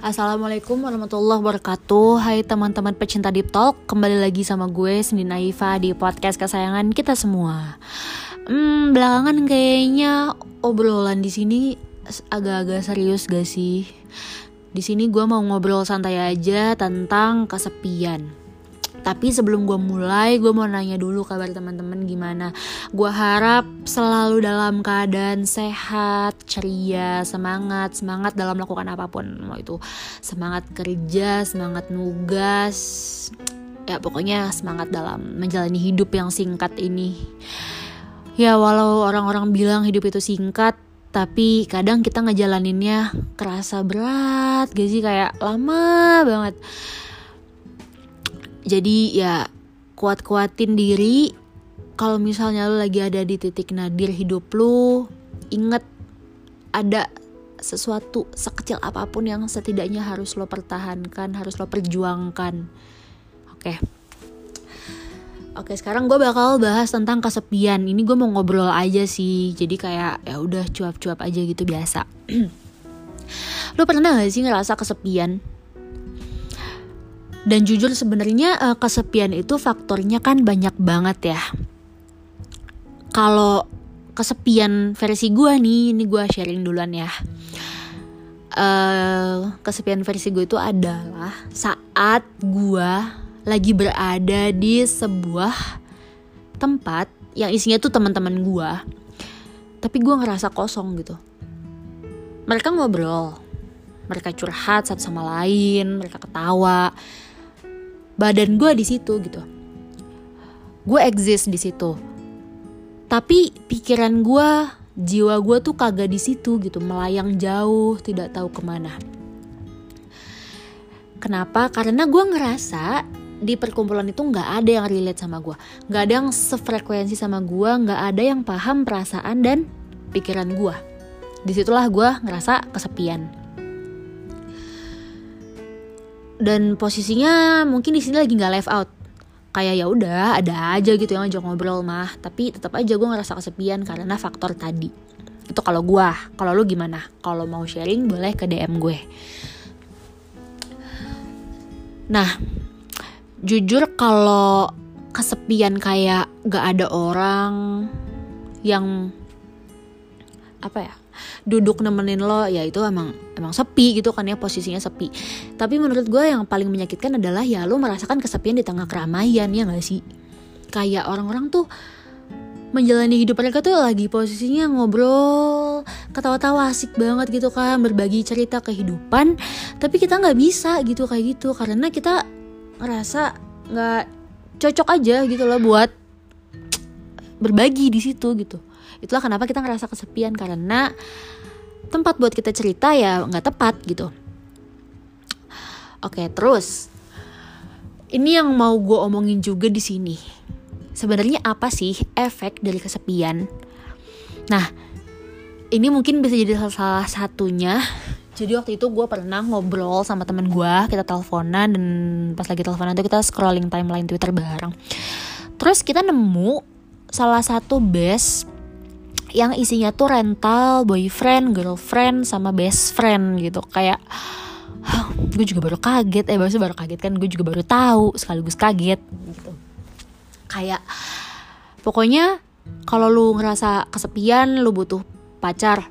Assalamualaikum warahmatullahi wabarakatuh. Hai teman-teman pecinta Deep Talk Kembali lagi sama gue Cindy Naifa di podcast kesayangan kita semua. Hmm, belakangan kayaknya obrolan di sini agak-agak serius gak sih? Di sini gue mau ngobrol santai aja tentang kesepian tapi sebelum gue mulai, gue mau nanya dulu kabar teman-teman gimana. Gue harap selalu dalam keadaan sehat, ceria, semangat, semangat dalam melakukan apa pun. Mau itu semangat kerja, semangat nugas, ya pokoknya semangat dalam menjalani hidup yang singkat ini. Ya walau orang-orang bilang hidup itu singkat, tapi kadang kita ngejalaninnya kerasa berat, gak sih kayak lama banget jadi ya kuat-kuatin diri. Kalau misalnya lo lagi ada di titik nadir hidup lo inget ada sesuatu sekecil apa pun yang setidaknya harus lo pertahankan harus lo perjuangkan. Oke. Oke sekarang gue bakal bahas tentang kesepian. Ini gue mau ngobrol aja sih. Jadi kayak ya udah cuap-cuap aja gitu biasa. Lo pernah gak sih ngerasa kesepian? Dan jujur sebenarnya uh, kesepian itu faktornya kan banyak banget ya. Kalau kesepian versi gue nih, ini gue sharing duluan ya. Uh, kesepian versi gue itu adalah saat gue lagi berada di sebuah tempat yang isinya tuh teman-teman gue, tapi gue ngerasa kosong gitu. Mereka ngobrol, mereka curhat satu sama lain, mereka ketawa, badan gue di situ gitu. Gue exist di situ. Tapi pikiran gue jiwa gue tuh kagak di situ gitu. Melayang jauh tidak tahu ke mana. Kenapa? Karena gue ngerasa di perkumpulan itu nggak ada yang relate sama gue nggak ada yang sefrekuensi sama gue nggak ada yang paham perasaan dan pikiran gue di situlah gue ngerasa kesepian dan posisinya mungkin di sini lagi nggak live out. Kayak ya udah ada aja gitu yang ngajak ngobrol mah. Tapi tetap aja gue ngerasa kesepian karena faktor tadi. Itu kalau gue kalau lu gimana? Kalau mau sharing boleh ke dm gue. Nah jujur kalau kesepian kayak gak ada orang yang apa ya duduk nemenin lo ya itu emang emang sepi gitu kan ya posisinya sepi. Tapi menurut gue yang paling menyakitkan adalah ya lo merasakan kesepian di tengah keramaian ya gak sih? Kayak orang-orang tuh menjalani hidup mereka tuh lagi posisinya ngobrol ketawa-tawa asik banget gitu kan berbagi cerita kehidupan tapi kita nggak bisa gitu kayak gitu karena kita ngerasa nggak cocok aja gitu loh buat berbagi di situ gitu itulah kenapa kita ngerasa kesepian karena tempat buat kita cerita ya nggak tepat gitu. Oke terus ini yang mau gue omongin juga di sini. Sebenarnya apa sih efek dari kesepian? Nah ini mungkin bisa jadi salah satunya. Jadi waktu itu gue pernah ngobrol sama temen gue kita teleponan dan pas lagi teleponan itu kita scrolling timeline twitter bareng. Terus kita nemu salah satu best yang isinya tuh rental boyfriend girlfriend sama best friend gitu. Kayak huh, gue juga baru kaget. Eh maksudnya baru kaget kan gue juga baru tahu sekaligus kaget gitu. Kayak pokoknya kalau lu ngerasa kesepian lu butuh pacar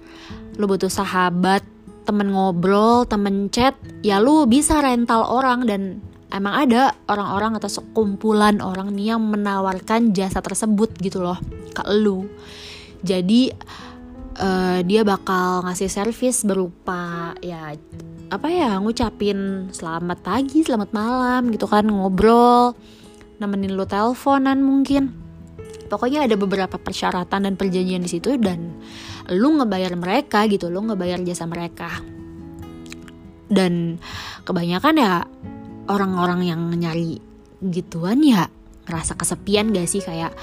lu butuh sahabat temen ngobrol temen chat ya lu bisa rental orang. Dan emang ada orang-orang atau sekumpulan orang nih yang menawarkan jasa tersebut gitu loh ke lu jadi uh, dia bakal ngasih servis berupa ya apa ya ngucapin selamat pagi selamat malam gitu kan ngobrol nemenin lu teleponan mungkin. Pokoknya ada beberapa persyaratan dan perjanjian di situ dan lu ngebayar mereka gitu lu ngebayar jasa mereka. Dan kebanyakan ya orang-orang yang nyari gituan ya ngerasa kesepian gak sih? Kayak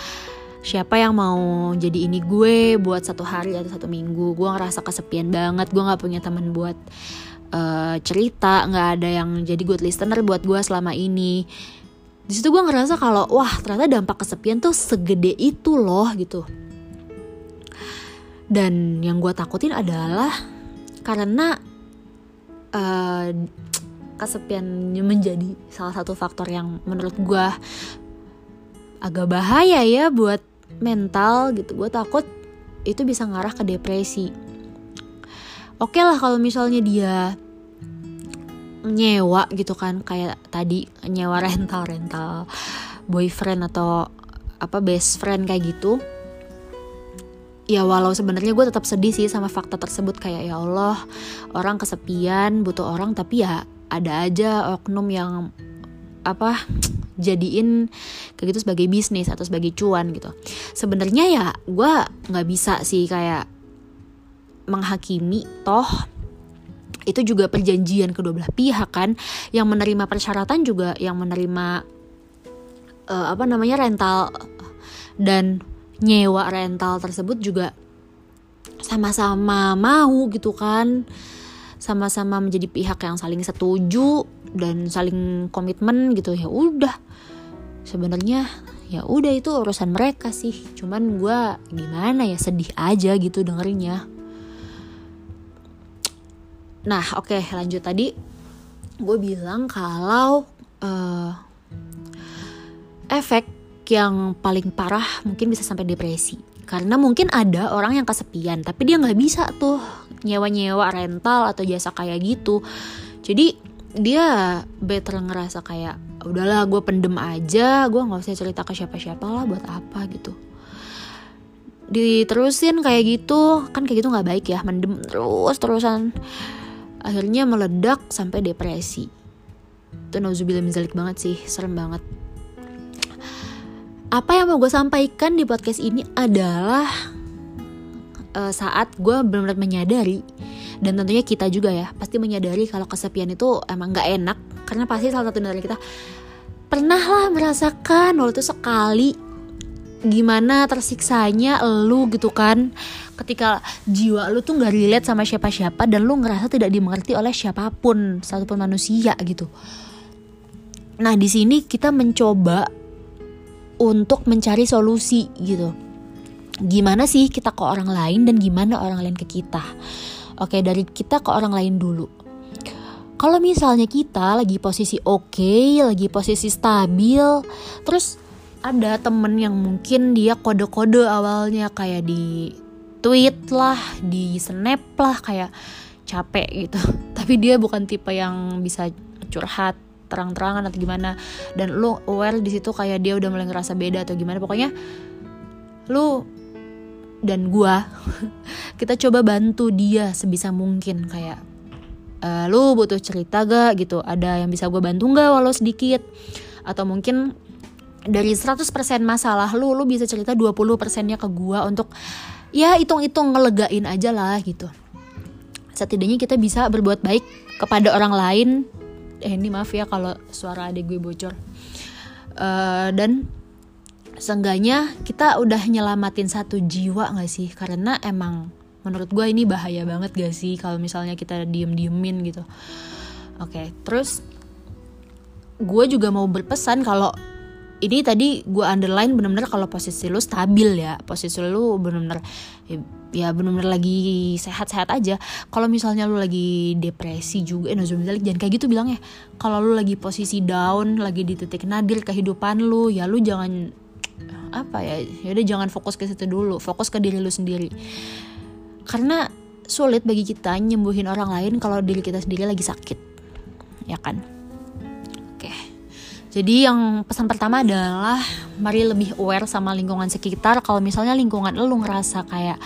siapa yang mau jadi ini gue buat satu hari atau satu minggu. Gue ngerasa kesepian banget. Gue nggak punya teman buat uh, cerita. Nggak ada yang jadi good listener buat gue selama ini. Di situ gue ngerasa kalau wah ternyata dampak kesepian tuh segede itu loh gitu. Dan yang gue takutin adalah karena uh, kesepian menjadi salah satu faktor yang menurut gue agak bahaya ya buat mental gitu. Gue takut itu bisa ngarah ke depresi. Oke okay lah kalau misalnya dia nyewa gitu kan kayak tadi nyewa rental rental boyfriend atau apa best friend kayak gitu. Ya walau sebenarnya gue tetap sedih sih sama fakta tersebut kayak ya Allah orang kesepian butuh orang tapi ya ada aja oknum yang apa jadiin kayak gitu sebagai bisnis atau sebagai cuan gitu. Sebenarnya ya gue nggak bisa sih kayak menghakimi toh itu juga perjanjian kedua belah pihak kan. Yang menerima persyaratan juga yang menerima uh, apa namanya rental dan nyewa rental tersebut juga sama-sama mau gitu kan. Sama-sama menjadi pihak yang saling setuju dan saling komitmen gitu ya udah. Sebenarnya ya udah itu urusan mereka sih. Cuman gue gimana ya sedih aja gitu dengerinnya. Nah oke okay, lanjut tadi. Gue bilang kalau uh, efek yang paling parah mungkin bisa sampai depresi. Karena mungkin ada orang yang kesepian tapi dia nggak bisa tuh nyewa-nyewa rental atau jasa kayak gitu. Jadi dia better ngerasa kayak udahlah gue pendem aja gue nggak usah cerita ke siapa-siapa lah buat apa gitu. Diterusin kayak gitu kan kayak gitu nggak baik ya mendem terus terusan akhirnya meledak sampai depresi. Itu nauzubillah minzalik banget sih serem banget. Apa yang mau gue sampaikan di podcast ini adalah uh, saat gue benar-benar menyadari dan tentunya kita juga ya pasti menyadari kalau kesepian itu emang gak enak karena pasti salah satu dari kita pernah lah merasakan waktu itu sekali gimana tersiksanya lu gitu kan ketika jiwa lu tuh gak relate sama siapa-siapa dan lu ngerasa tidak dimengerti oleh siapa pun satupun manusia gitu nah di sini kita mencoba untuk mencari solusi gitu. Gimana sih kita ke orang lain dan gimana orang lain ke kita? Oke, dari kita ke orang lain dulu. Kalau misalnya kita lagi posisi oke, okay, lagi posisi stabil, terus ada temen yang mungkin dia kode-kode awalnya kayak di tweet lah, di snap lah kayak capek gitu. Tapi dia bukan tipe yang bisa curhat terang-terangan atau gimana dan lu aware di situ kayak dia udah mulai ngerasa beda atau gimana pokoknya lu dan gua kita coba bantu dia sebisa mungkin kayak e, lu butuh cerita gak? Gitu. Ada yang bisa gue bantu gak? Walau sedikit. Atau mungkin dari 100% masalah lu lu bisa cerita 20 persennya ke gua untuk ya hitung-hitung ngelegain aja lah gitu. Setidaknya kita bisa berbuat baik kepada orang lain. Eh ini maaf ya kalau suara adik gue bocor. Uh, dan seenggaknya kita udah nyelamatin satu jiwa gak sih? Karena emang menurut gue ini bahaya banget gak sih kalau misalnya kita diem diemin gitu? Oke okay, terus gue juga mau berpesan kalau ini tadi gue underline bener-bener kalau posisi lu stabil ya. Posisi lu bener-bener ya, bener-bener lagi sehat-sehat aja. Kalau misalnya lu lagi depresi juga eh jangan kayak gitu bilang ya kalau lu lagi posisi down lagi di titik nadir kehidupan lu ya lu jangan apa ya ya udah jangan fokus ke situ dulu fokus ke diri lu sendiri karena sulit bagi kita nyembuhin orang lain kalau diri kita sendiri lagi sakit ya kan jadi yang pesan pertama adalah mari lebih aware sama lingkungan sekitar. Kalau misalnya lingkungan lu ngerasa kayak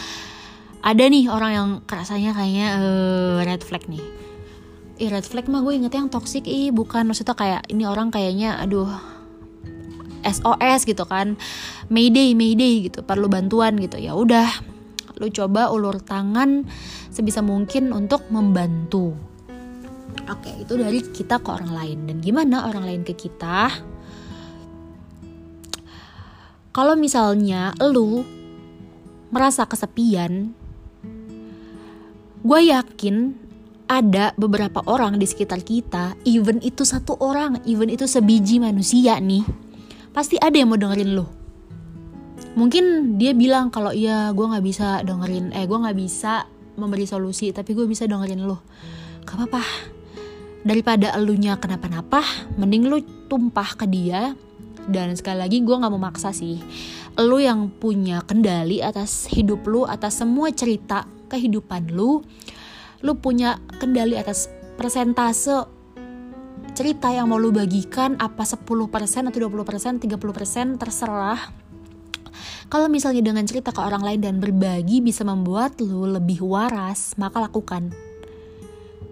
ada nih orang yang rasanya kayaknya uh, red flag nih. Ih red flag mah gue inget yang toxic ih bukan maksudnya kayak ini orang kayaknya aduh SOS gitu kan. Mayday, mayday gitu, perlu bantuan gitu. Ya udah, lu coba ulur tangan sebisa mungkin untuk membantu Oke, itu dari kita ke orang lain. Dan gimana orang lain ke kita? Kalau misalnya lu merasa kesepian, gue yakin ada beberapa orang di sekitar kita, even itu satu orang, even itu sebiji manusia nih, pasti ada yang mau dengerin lu. Mungkin dia bilang kalau iya gue nggak bisa dengerin, eh gue nggak bisa memberi solusi, tapi gue bisa dengerin lo. Gak apa-apa, daripada elunya kenapa-napa mending lu tumpah ke dia dan sekali lagi gue nggak mau maksa sih lu yang punya kendali atas hidup lu atas semua cerita kehidupan lu lu punya kendali atas persentase cerita yang mau lu bagikan apa 10% atau 20% 30% terserah. Kalau misalnya dengan cerita ke orang lain dan berbagi bisa membuat lu lebih waras maka lakukan.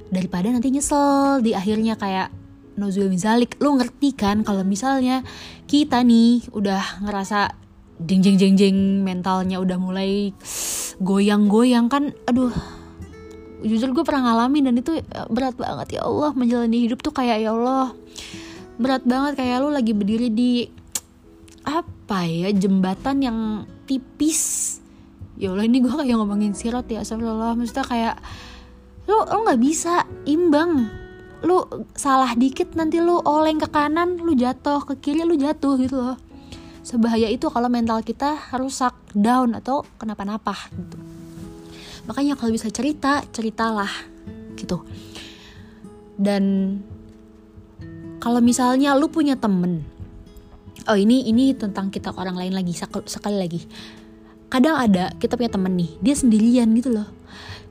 Daripada nanti nyesel di akhirnya kayak Nozul Mizalik lu ngerti kan kalau misalnya kita nih udah ngerasa jeng jeng jeng jeng mentalnya udah mulai goyang-goyang kan aduh jujur gue pernah ngalamin dan itu eh, berat banget. Ya Allah menjalani hidup tuh kayak ya Allah berat banget. Kayak lu lagi berdiri di apa ya jembatan yang tipis. Ya Allah ini gue kayak ngomongin sirot ya astagfirullah. Maksudnya kayak lu lu nggak bisa imbang. Lu salah dikit nanti lu oleng ke kanan lu jatuh. Ke kiri lu jatuh gitu loh. Sebahaya itu kalau mental kita rusak down atau kenapa-napa gitu makanya kalau bisa cerita ceritalah gitu. Dan kalau misalnya lu punya temen oh ini ini tentang kita orang lain lagi sekali lagi. Kadang ada kita punya temen nih dia sendirian gitu loh.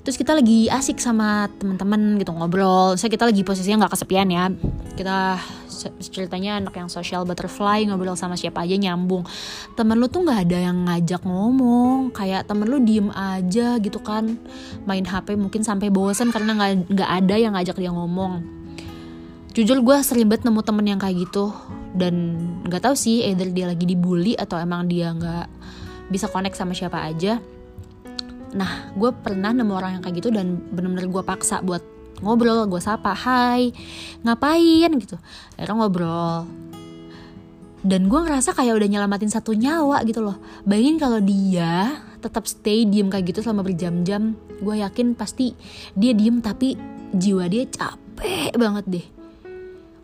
Terus kita lagi asik sama teman-teman gitu ngobrol. Saya kita lagi posisinya nggak kesepian ya. Kita ceritanya anak yang social butterfly ngobrol sama siapa aja nyambung. Temen lu tuh nggak ada yang ngajak ngomong kayak temen lu diem aja gitu kan. Main hp mungkin sampai bosen karena nggak nggak ada yang ngajak dia ngomong. Jujur gue sering banget nemu temen yang kayak gitu. Dan nggak tahu sih either dia lagi dibully atau emang dia nggak bisa connect sama siapa aja. Nah gue pernah nemu orang yang kayak gitu dan bener-bener gue paksa buat ngobrol gue sapa hai ngapain? Gitu. Akhirnya ngobrol. Dan gue ngerasa kayak udah nyelamatin satu nyawa gitu loh. Bayangin kalau dia tetap stay diem kayak gitu selama berjam-jam gue yakin pasti dia diem tapi jiwa dia capek banget deh.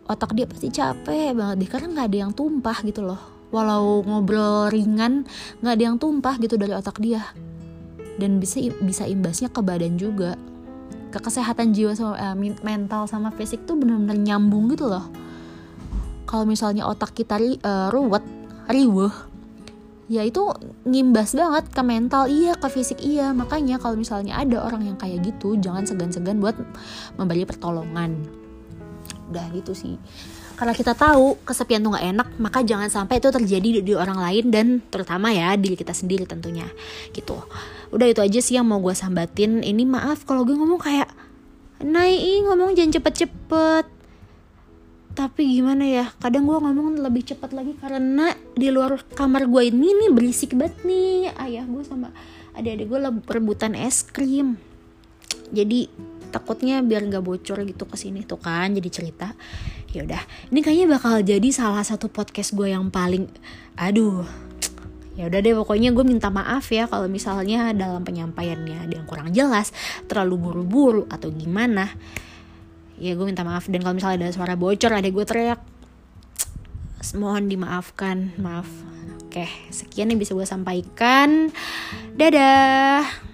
Otak dia pasti capek banget deh karena nggak ada yang tumpah gitu loh. Walau ngobrol ringan nggak ada yang tumpah gitu dari otak dia. Dan bisa bisa imbasnya ke badan juga ke kesehatan jiwa sama uh, mental sama fisik tuh bener-bener nyambung gitu loh. Kalau misalnya otak kita uh, ruwet riweh ya itu ngimbas banget ke mental iya ke fisik iya. Makanya kalau misalnya ada orang yang kayak gitu jangan segan-segan buat memberi pertolongan. Udah gitu sih karena kita tahu kesepian tuh gak enak maka jangan sampai itu terjadi di, di orang lain dan terutama ya diri kita sendiri tentunya gitu. Udah itu aja sih yang mau gue sambatin. Ini maaf kalau gue ngomong kayak naik ngomong jangan cepet-cepet. Tapi gimana ya kadang gue ngomong lebih cepat lagi karena di luar kamar gue ini nih berisik banget nih. Ayah gue sama adik-adik gue rebutan es krim. Jadi takutnya biar nggak bocor gitu ke sini tuh kan jadi cerita ya udah ini kayaknya bakal jadi salah satu podcast gue yang paling aduh ya udah deh pokoknya gue minta maaf ya kalau misalnya dalam penyampaiannya ada yang kurang jelas terlalu buru-buru atau gimana. Ya gue minta maaf. Dan kalau misalnya ada suara bocor ada gue teriak mohon dimaafkan. Maaf. Oke sekian yang bisa gue sampaikan. Dadah